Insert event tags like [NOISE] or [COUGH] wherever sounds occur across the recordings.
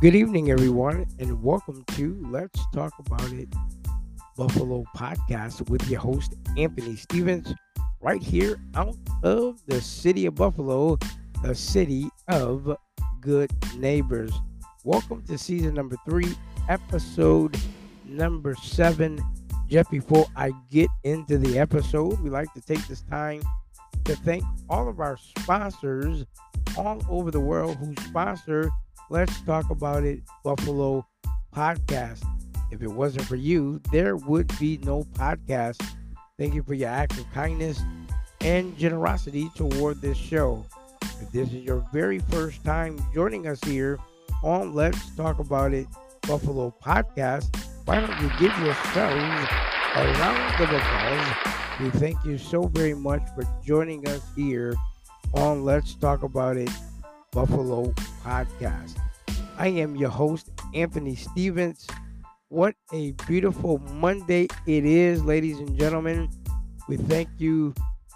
Good evening, everyone, and welcome to Let's Talk About It Buffalo podcast with your host, Anthony Stevens, right here out of the city of Buffalo, the city of good neighbors. Welcome to season number three, episode number seven. Just before I get into the episode, we like to take this time to thank all of our sponsors all over the world who sponsor Let's Talk About It Buffalo podcast. If it wasn't for you, there would be no podcast. Thank you for your act of kindness and generosity toward this show. If this is your very first time joining us here on Let's Talk About It Buffalo podcast, why don't you give yourselves a round of applause? We thank you so very much for joining us here on Let's Talk About It Buffalo podcast. I am your host, Anthony Stevens. What a beautiful Monday it is, ladies and gentlemen. We thank you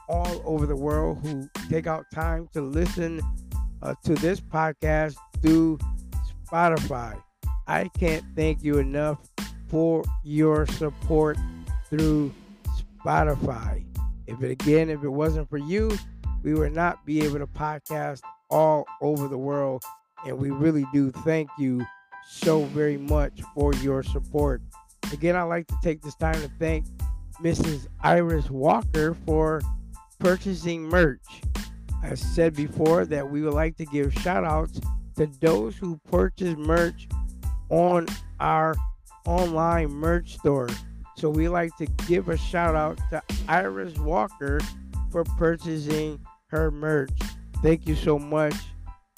all over the world who take out time to listen uh, to this podcast through Spotify. I can't thank you enough for your support through Spotify. If it again, if it wasn't for you, we would not be able to podcast all over the world. And we really do thank you so very much for your support. Again, I'd like to take this time to thank Mrs. Iris Walker for purchasing merch. I said before that we would like to give shout outs to those who purchase merch on our online merch store. So we like to give a shout out to Iris Walker for purchasing her merch. Thank you so much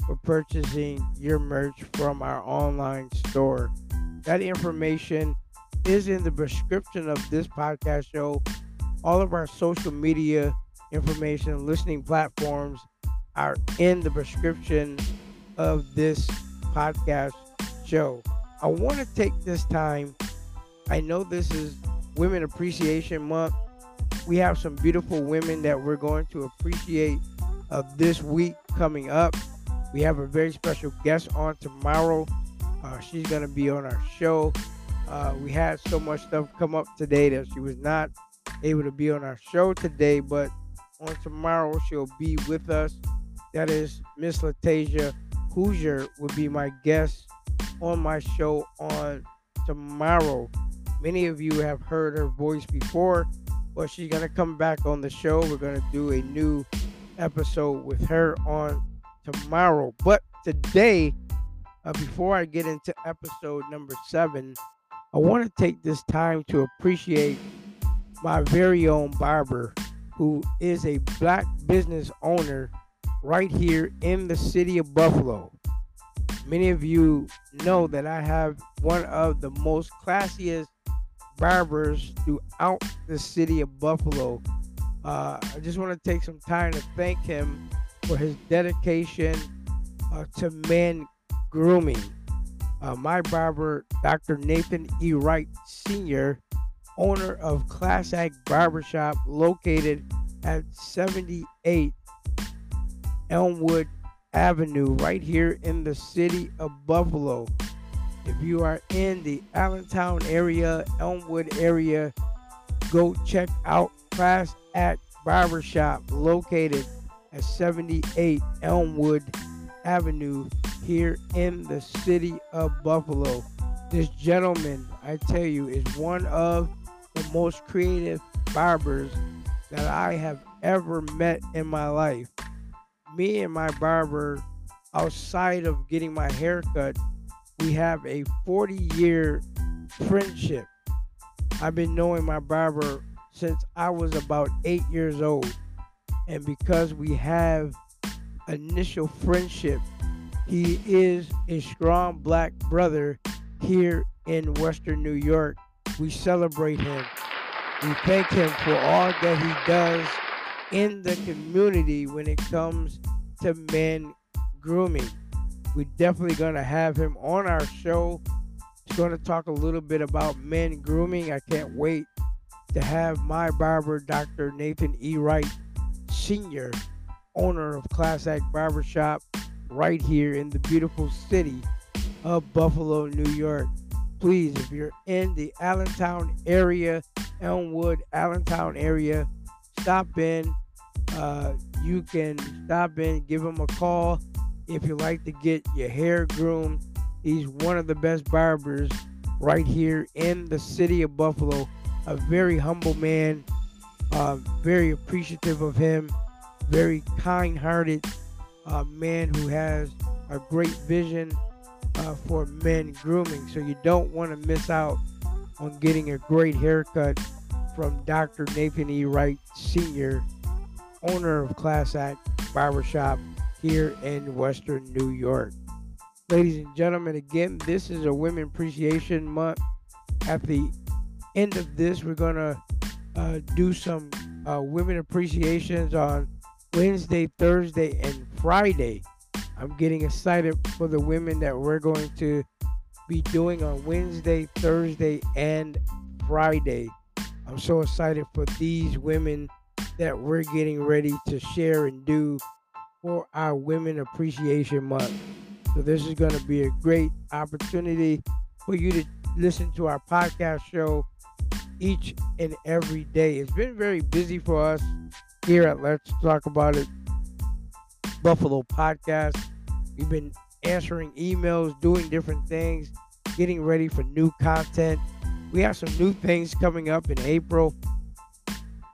for purchasing your merch from our online store. That information is in the description of this podcast show. All of our social media information, listening platforms are in the description of this podcast show. I want to take this time. I know this is Women Appreciation Month. We have some beautiful women that we're going to appreciate uh, this week coming up. We have a very special guest on tomorrow. Uh, she's going to be on our show. Uh, we had so much stuff come up today that she was not able to be on our show today, but on tomorrow she'll be with us. That is Miss Latasia Hoosier will be my guest on my show on tomorrow. Many of you have heard her voice before, but she's gonna come back on the show. We're gonna do a new episode with her on tomorrow. But today, uh, before I get into episode number seven, I want to take this time to appreciate my very own barber, who is a black business owner right here in the city of Buffalo. Many of you know that I have one of the most classiest barbers throughout the city of Buffalo. Uh, I just want to take some time to thank him for his dedication uh, to men grooming. Uh, my barber, Dr. Nathan E. Wright Sr., owner of Class Act Barbershop located at 78 Elmwood Avenue, right here in the city of Buffalo. If you are in the Allentown area, Elmwood area, go check out Class Act Barbershop located at 78 Elmwood Avenue here in the city of Buffalo. This gentleman, I tell you, is one of the most creative barbers that I have ever met in my life. Me and my barber, outside of getting my hair cut, we have a 40 year friendship. I've been knowing my barber since I was about eight years old. And because we have initial friendship, he is a strong black brother here in Western New York. We celebrate him. We thank him for all that he does in the community when it comes to men grooming. We're definitely going to have him on our show. He's going to talk a little bit about men grooming. I can't wait to have my barber, Dr. Nathan E. Wright Sr., owner of Class Act Barbershop, right here in the beautiful city of Buffalo, New York. Please, if you're in the Allentown area, Elmwood, Allentown area, stop in. Uh, you can stop in, give him a call if you like to get your hair groomed. He's one of the best barbers right here in the city of Buffalo. A very humble man, uh, very appreciative of him, very kind hearted uh, man who has a great vision uh, for men grooming. So you don't want to miss out on getting a great haircut from Dr. Nathan E. Wright Sr., owner of Class Act Barbershop here in Western New York. Ladies and gentlemen, again, this is a Women Appreciation Month. At the end of this, we're going to uh, do some uh, women appreciations on Wednesday, Thursday, and Friday. I'm getting excited for the women that we're going to be doing on Wednesday, Thursday, and Friday. I'm so excited for these women that we're getting ready to share and do for our Women Appreciation Month. So, this is going to be a great opportunity for you to listen to our podcast show each and every day. It's been very busy for us here at Let's Talk About It Buffalo podcast. We've been answering emails, doing different things, getting ready for new content. We have some new things coming up in April.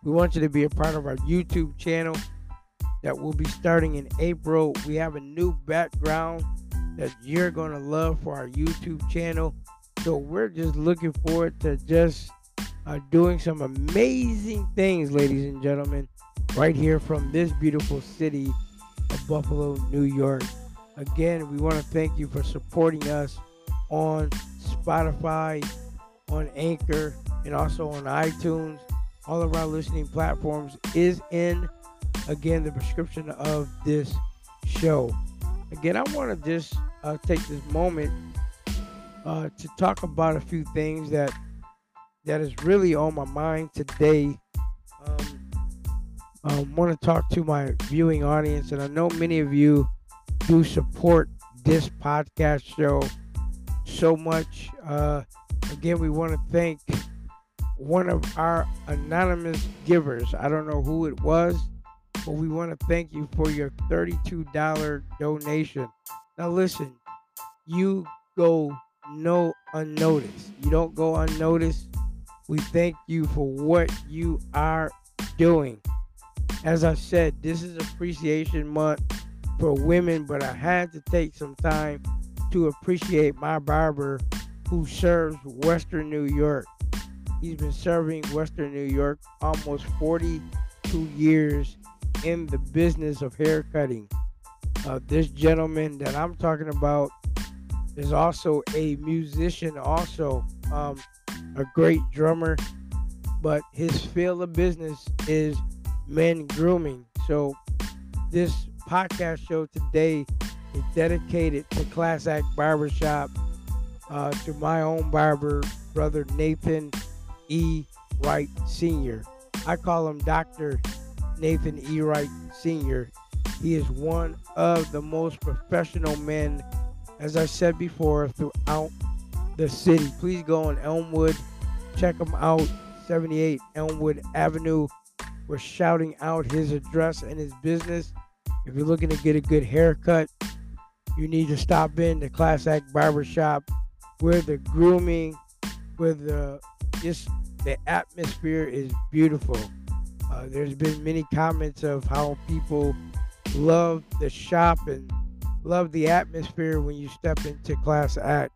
We want you to be a part of our YouTube channel that will be starting in April. We have a new background that you're going to love for our YouTube channel. So we're just looking forward to just uh, doing some amazing things, ladies and gentlemen, right here from this beautiful city of Buffalo, New York. Again, we want to thank you for supporting us on Spotify, on Anchor, and also on iTunes. All of our listening platforms is in, again, the prescription of this show. Again, I want to just uh, take this moment uh, to talk about a few things that that is really on my mind today. Um, I um, want to talk to my viewing audience, and I know many of you do support this podcast show so much. Uh, again, we want to thank one of our anonymous givers. I don't know who it was, but we want to thank you for your $32 donation. Now, listen, you go no unnoticed. You don't go unnoticed. We thank you for what you are doing as I said, this is Appreciation Month for women, but I had to take some time to appreciate my barber who serves Western New York. He's been serving Western New York almost 42 years in the business of hair cutting. Uh, this gentleman that I'm talking about is also a musician, also um, a great drummer, but his field of business is men grooming. So this podcast show today is dedicated to Class Act Barbershop, uh, to my own barber, brother Nathan E. Wright Sr. I call him Dr. Nathan E. Wright Sr. He is one of the most professional men, as I said before, throughout the city. Please go on Elmwood, check him out, 78 Elmwood Avenue we're shouting out his address and his business. If you're looking to get a good haircut, you need to stop in the Class Act Barbershop where the grooming, where the just the atmosphere is beautiful. Uh, there's been many comments of how people love the shop and love the atmosphere when you step into Class Act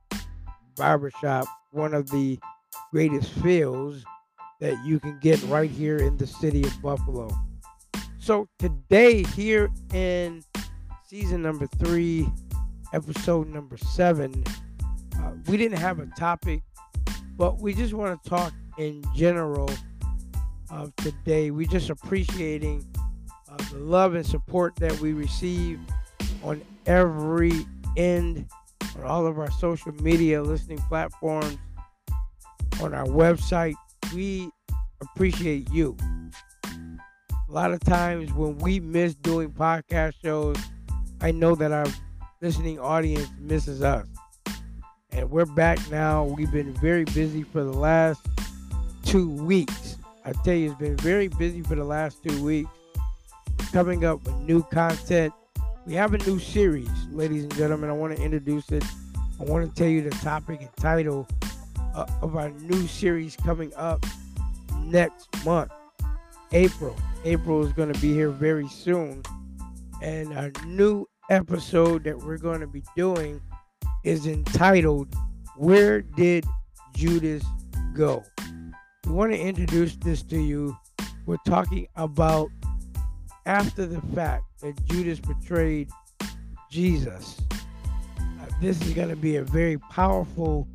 Barbershop, one of the greatest feels that you can get right here in the city of Buffalo. So today, here in season number three, episode number seven, uh, we didn't have a topic, but we just want to talk in general of today. We just appreciating uh, the love and support that we receive on every end, on all of our social media listening platforms, on our website, we appreciate you. A lot of times when we miss doing podcast shows, I know that our listening audience misses us. And we're back now. We've been very busy for the last two weeks. I tell you, it's been very busy for the last two weeks. Coming up with new content. We have a new series, ladies and gentlemen. I want to introduce it. I want to tell you the topic and title uh, of our new series coming up next month, April. April is going to be here very soon. And our new episode that we're going to be doing is entitled Where Did Judas Go? We want to introduce this to you. We're talking about after the fact that Judas betrayed Jesus. Uh, this is going to be a very powerful,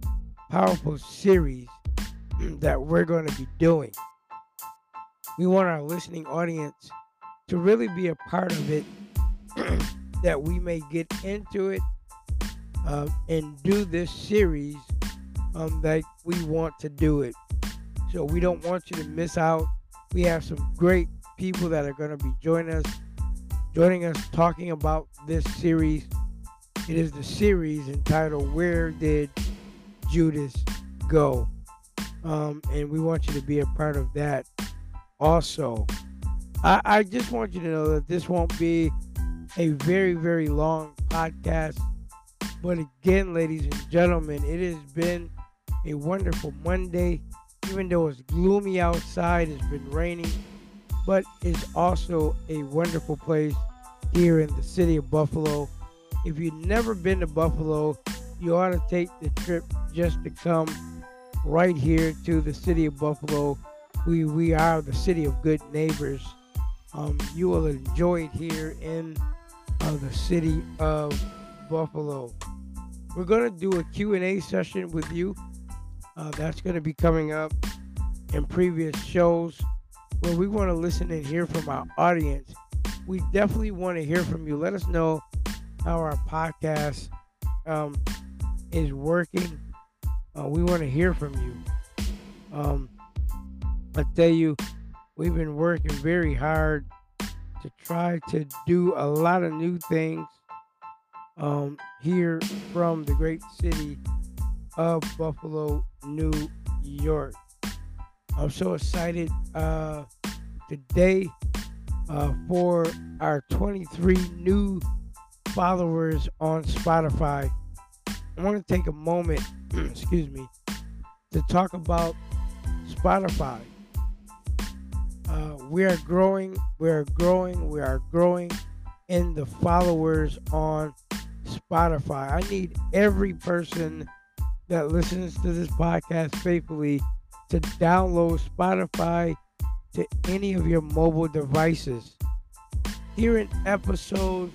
powerful series [CLEARS THROAT] that we're going to be doing. We want our listening audience to really be a part of it, [CLEARS THROAT] that we may get into it um, and do this series um, like we want to do it. So we don't want you to miss out. We have some great people that are going to be joining us, joining us talking about this series. It is the series entitled "Where Did Judas Go?" Um, and we want you to be a part of that. Also, I, I just want you to know that this won't be a very very long podcast. But again, ladies and gentlemen, it has been a wonderful Monday. Even though it's gloomy outside, it's been raining, but it's also a wonderful place here in the city of Buffalo. If you've never been to Buffalo, you ought to take the trip just to come right here to the city of Buffalo. We we are the city of good neighbors. Um, you will enjoy it here in uh, the city of Buffalo. We're going to do a Q&A session with you. Uh, that's going to be coming up in previous shows where we want to listen and hear from our audience. We definitely want to hear from you. Let us know how our podcast um, is working. Uh, we want to hear from you. Um, I tell you, we've been working very hard to try to do a lot of new things um, here from the great city of Buffalo, New York. I'm so excited uh, today uh, for our 23 new followers on Spotify. I want to take a moment, [CLEARS THROAT] excuse me, to talk about Spotify. Uh, we are growing, we are growing, we are growing in the followers on Spotify. I need every person that listens to this podcast faithfully to download Spotify to any of your mobile devices. Here in episodes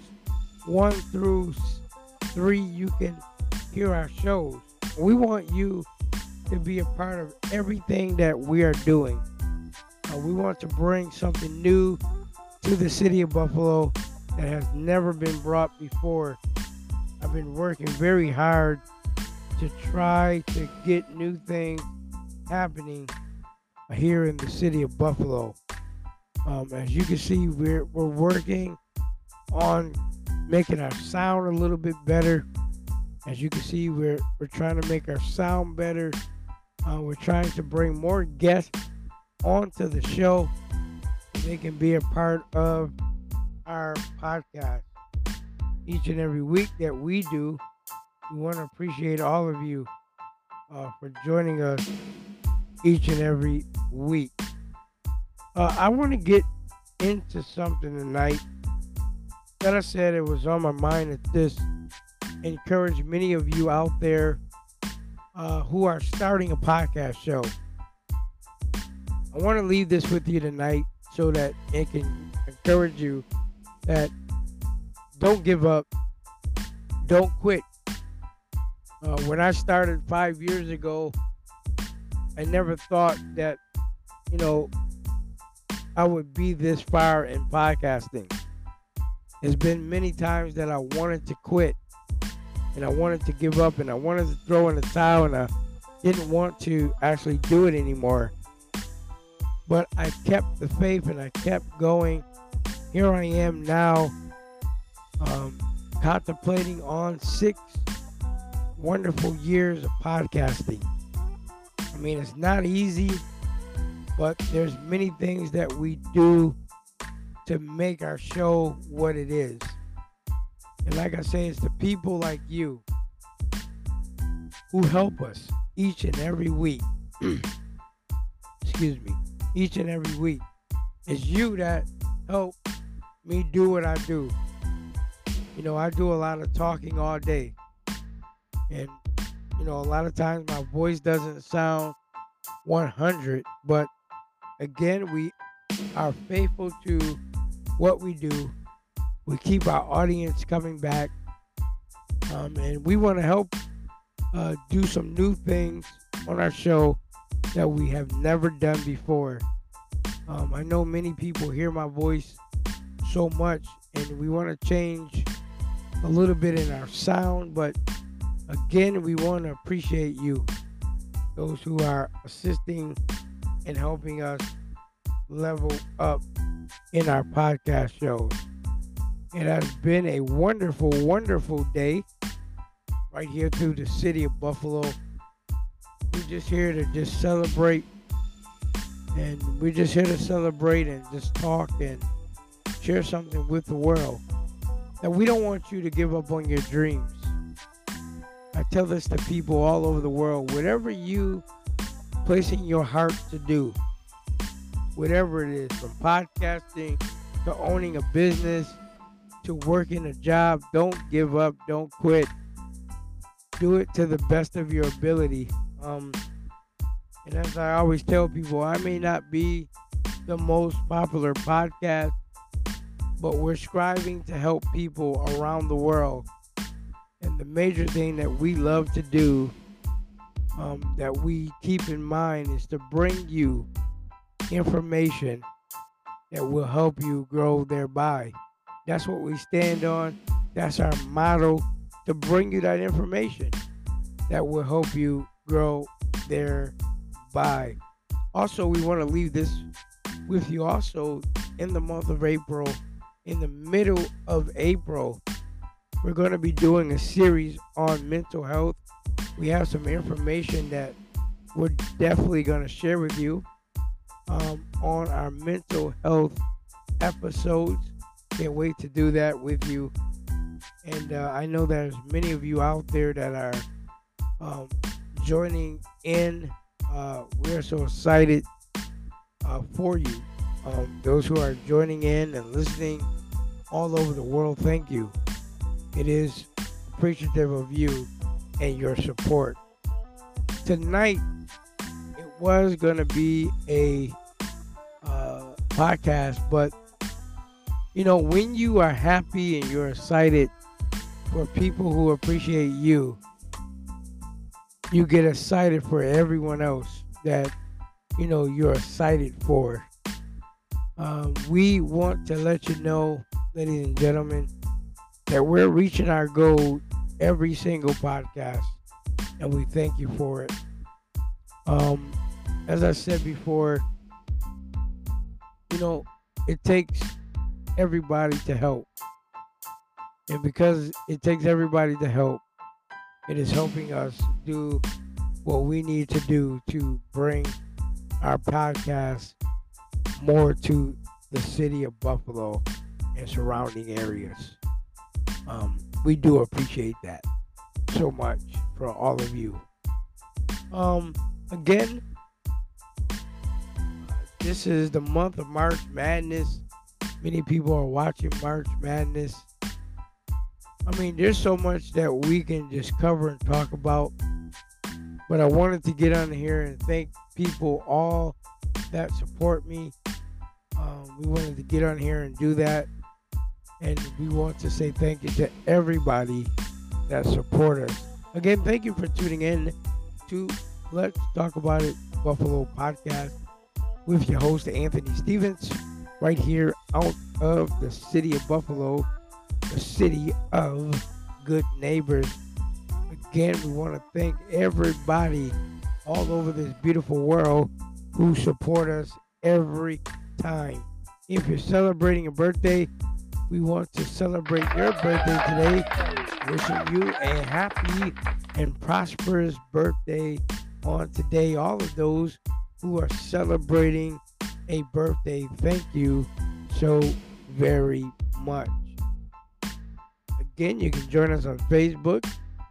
one through three, you can hear our shows. We want you to be a part of everything that we are doing. Uh, we want to bring something new to the city of Buffalo that has never been brought before. I've been working very hard to try to get new things happening here in the city of Buffalo. Um, as you can see, we're, we're working on making our sound a little bit better. As you can see, we're, we're trying to make our sound better. Uh, we're trying to bring more guests onto the show so they can be a part of our podcast each and every week that we do. We want to appreciate all of you uh, for joining us each and every week. Uh, I want to get into something tonight that I said it was on my mind that this encourage many of you out there uh, who are starting a podcast show. I want to leave this with you tonight so that it can encourage you that don't give up, don't quit. Uh, when I started five years ago, I never thought that, you know, I would be this far in podcasting. There's been many times that I wanted to quit and I wanted to give up and I wanted to throw in the towel and I didn't want to actually do it anymore. But I kept the faith and I kept going. Here I am now, um, contemplating on six wonderful years of podcasting. I mean, it's not easy, but there's many things that we do to make our show what it is. And like I say, it's the people like you who help us each and every week. [CLEARS THROAT] Excuse me. Each and every week. It's you that help me do what I do. You know, I do a lot of talking all day. And, know, a lot of times my voice doesn't sound 100, but again, we are faithful to what we do. We keep our audience coming back. Um, and we want to help uh, do some new things on our show that we have never done before. Um, I know many people hear my voice so much, and we want to change a little bit in our sound, but again, we want to appreciate you, those who are assisting and helping us level up in our podcast shows. It has been a wonderful, wonderful day right here through the city of Buffalo. We're just here to just celebrate, and we're just here to celebrate and just talk and share something with the world. And we don't want you to give up on your dreams. I tell this to people all over the world. Whatever you place in your heart to do, whatever it is, from podcasting to owning a business to working a job, don't give up, don't quit. Do it to the best of your ability. Um, and as I always tell people, I may not be the most popular podcast, but we're striving to help people around the world and the major thing that we love to do, um, that we keep in mind, is to bring you information that will help you grow thereby. That's what we stand on. That's our motto to bring you that information that will help you grow thereby. Also, we want to leave this with you also in the month of April, in the middle of April we're going to be doing a series on mental health. We have some information that we're definitely going to share with you um, on our mental health episodes. Can't wait to do that with you. And uh, I know there's many of you out there that are um, joining in. Uh, we're so excited uh, for you. Um, those who are joining in and listening all over the world, thank you. It is appreciative of you and your support. Tonight, it was going to be a uh, podcast, but you know, when you are happy and you're excited for people who appreciate you, you get excited for everyone else that you know you're excited for. Um, we want to let you know, ladies and gentlemen, that we're reaching our goal every single podcast, and we thank you for it. Um, as I said before, you know, it takes everybody to help. And because it takes everybody to help, it is helping us do what we need to do to bring our podcast more to the city of Buffalo and surrounding areas. Um, we do appreciate that so much for all of you. Um, again, this is the month of March Madness. Many people are watching March Madness. I mean, there's so much that we can just cover and talk about. But I wanted to get on here and thank people all that support me. Um, we wanted to get on here and do that. And we want to say thank you to everybody that support us. Again, thank you for tuning in to Let's Talk About It Buffalo podcast with your host, Anthony Stevens, right here out of the city of Buffalo, the city of good neighbors. Again, we want to thank everybody all over this beautiful world who support us every time. If you're celebrating a birthday, we want to celebrate your birthday today. Wishing you a happy and prosperous birthday on today. All of those who are celebrating a birthday, thank you so very much. Again, you can join us on Facebook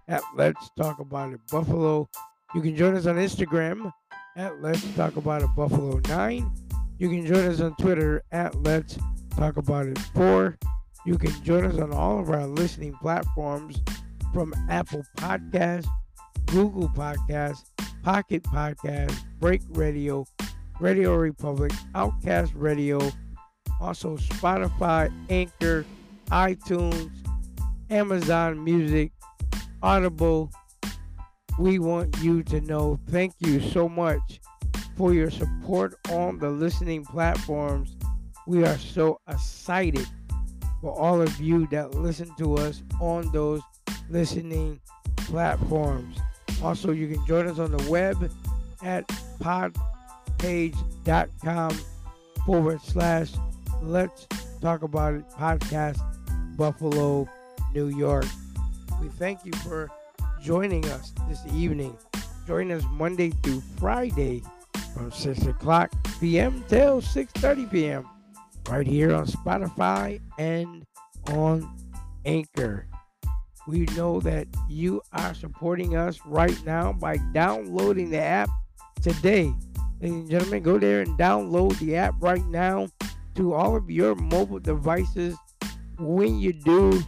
at Let's Talk About It Buffalo. You can join us on Instagram at Let's Talk About It Buffalo 9. You can join us on Twitter at Let's Talk About It 4. You can join us on all of our listening platforms from Apple Podcasts, Google Podcasts, Pocket Podcasts, Break Radio, Radio Republic, Outcast Radio, also Spotify, Anchor, iTunes, Amazon Music, Audible. We want you to know thank you so much for your support on the listening platforms. We are so excited for all of you that listen to us on those listening platforms. Also, you can join us on the web at podpage.com forward slash let's talk about it podcast Buffalo, New York. We thank you for joining us this evening. Join us Monday through Friday from 6 o'clock p.m. till 6.30 p.m. right here on Spotify and on Anchor. We know that you are supporting us right now by downloading the app today. Ladies and gentlemen, go there and download the app right now to all of your mobile devices. When you do,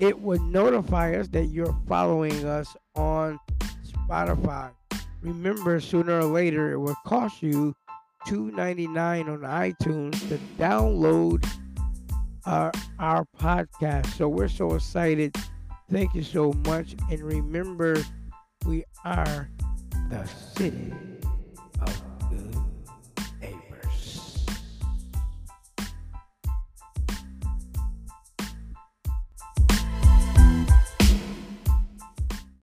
it would notify us that you're following us on Spotify. Remember, sooner or later, it will cost you $2.99 on iTunes to download our, our podcast. So we're so excited. Thank you so much. And remember, we are the city